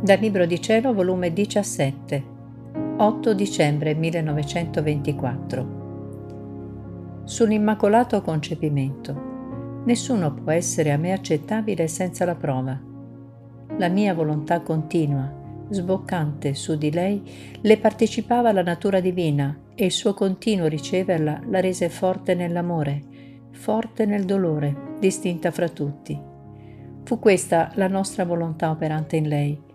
Dal Libro di Cielo, volume 17, 8 dicembre 1924. Sull'immacolato concepimento. Nessuno può essere a me accettabile senza la prova. La mia volontà continua, sboccante su di lei, le partecipava la natura divina e il suo continuo riceverla la rese forte nell'amore, forte nel dolore, distinta fra tutti. Fu questa la nostra volontà operante in lei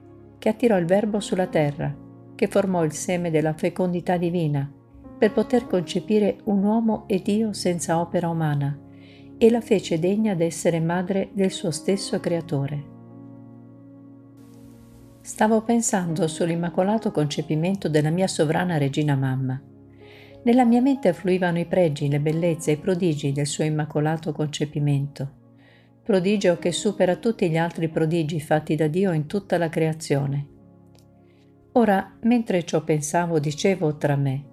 che attirò il Verbo sulla terra, che formò il seme della fecondità divina, per poter concepire un uomo e Dio senza opera umana, e la fece degna d'essere madre del suo stesso creatore. Stavo pensando sull'immacolato concepimento della mia sovrana regina mamma. Nella mia mente affluivano i pregi, le bellezze e i prodigi del suo immacolato concepimento prodigio che supera tutti gli altri prodigi fatti da Dio in tutta la creazione. Ora, mentre ciò pensavo, dicevo tra me,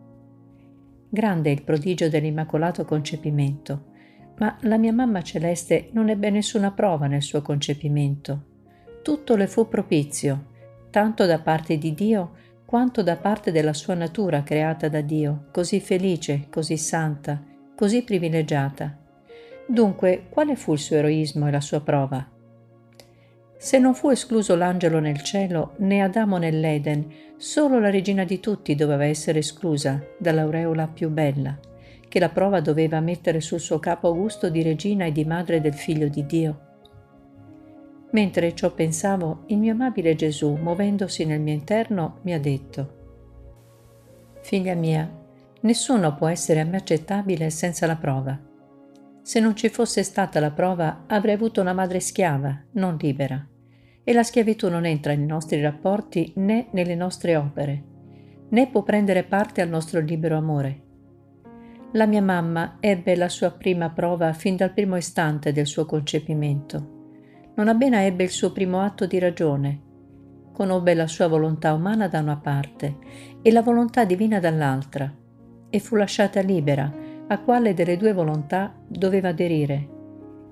grande è il prodigio dell'immacolato concepimento, ma la mia mamma celeste non ebbe nessuna prova nel suo concepimento. Tutto le fu propizio, tanto da parte di Dio quanto da parte della sua natura creata da Dio, così felice, così santa, così privilegiata. Dunque, quale fu il suo eroismo e la sua prova? Se non fu escluso l'angelo nel cielo, né Adamo nell'Eden, solo la regina di tutti doveva essere esclusa dall'aureola più bella, che la prova doveva mettere sul suo capo augusto di regina e di madre del figlio di Dio. Mentre ciò pensavo, il mio amabile Gesù, muovendosi nel mio interno, mi ha detto, Figlia mia, nessuno può essere a me accettabile senza la prova. Se non ci fosse stata la prova, avrei avuto una madre schiava, non libera. E la schiavitù non entra nei nostri rapporti né nelle nostre opere, né può prendere parte al nostro libero amore. La mia mamma ebbe la sua prima prova fin dal primo istante del suo concepimento. Non appena ebbe il suo primo atto di ragione, conobbe la sua volontà umana da una parte e la volontà divina dall'altra, e fu lasciata libera a quale delle due volontà doveva aderire.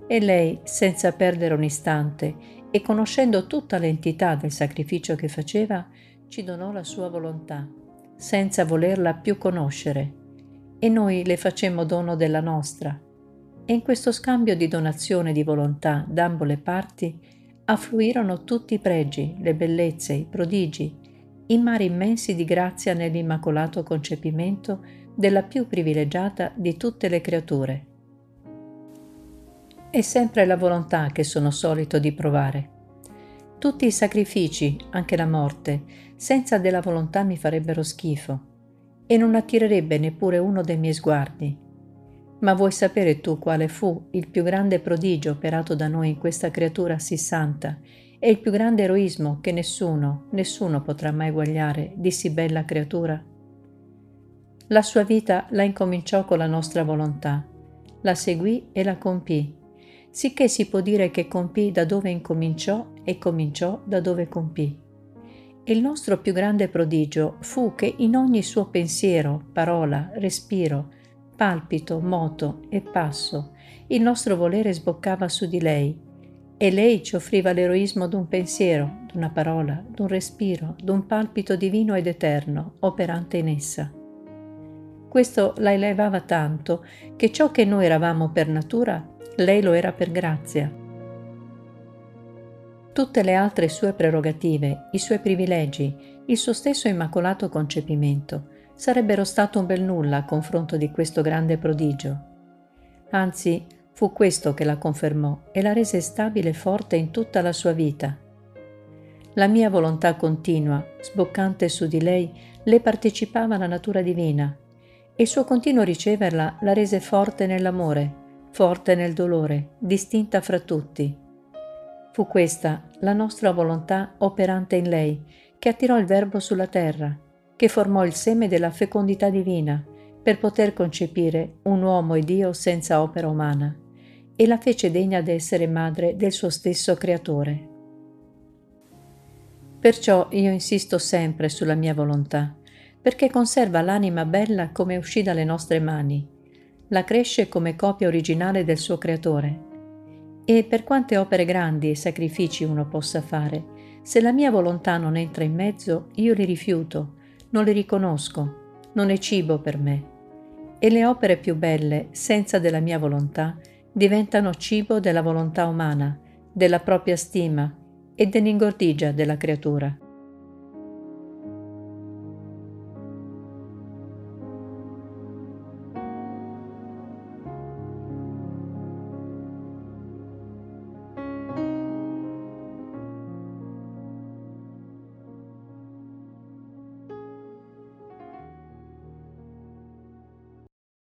E lei, senza perdere un istante e conoscendo tutta l'entità del sacrificio che faceva, ci donò la sua volontà, senza volerla più conoscere, e noi le facemmo dono della nostra. E in questo scambio di donazione di volontà d'ambo le parti affluirono tutti i pregi, le bellezze, i prodigi, i mari immensi di grazia nell'immacolato concepimento della più privilegiata di tutte le creature. È sempre la volontà che sono solito di provare. Tutti i sacrifici, anche la morte, senza della volontà mi farebbero schifo e non attirerebbe neppure uno dei miei sguardi. Ma vuoi sapere tu quale fu il più grande prodigio operato da noi in questa creatura sì santa e il più grande eroismo che nessuno, nessuno potrà mai guagliare di sì bella creatura? La sua vita la incominciò con la nostra volontà, la seguì e la compì, sicché si può dire che compì da dove incominciò e cominciò da dove compì. Il nostro più grande prodigio fu che in ogni suo pensiero, parola, respiro, palpito, moto e passo, il nostro volere sboccava su di lei, e lei ci offriva l'eroismo d'un pensiero, d'una parola, d'un respiro, d'un palpito divino ed eterno, operante in essa. Questo la elevava tanto che ciò che noi eravamo per natura, lei lo era per grazia. Tutte le altre sue prerogative, i suoi privilegi, il suo stesso immacolato concepimento, sarebbero stato un bel nulla a confronto di questo grande prodigio. Anzi, fu questo che la confermò e la rese stabile e forte in tutta la sua vita. La mia volontà continua, sboccante su di lei, le partecipava la natura divina e il suo continuo riceverla la rese forte nell'amore, forte nel dolore, distinta fra tutti. Fu questa la nostra volontà operante in lei, che attirò il Verbo sulla terra, che formò il seme della fecondità divina, per poter concepire un uomo e Dio senza opera umana, e la fece degna d'essere madre del suo stesso creatore. Perciò io insisto sempre sulla mia volontà, perché conserva l'anima bella come uscì dalle nostre mani, la cresce come copia originale del suo creatore. E per quante opere grandi e sacrifici uno possa fare, Se la mia volontà non entra in mezzo, io li rifiuto, non li riconosco, non è cibo per me. E le opere più belle, senza della mia volontà, diventano cibo della volontà umana, della propria stima e dell'ingordigia della creatura.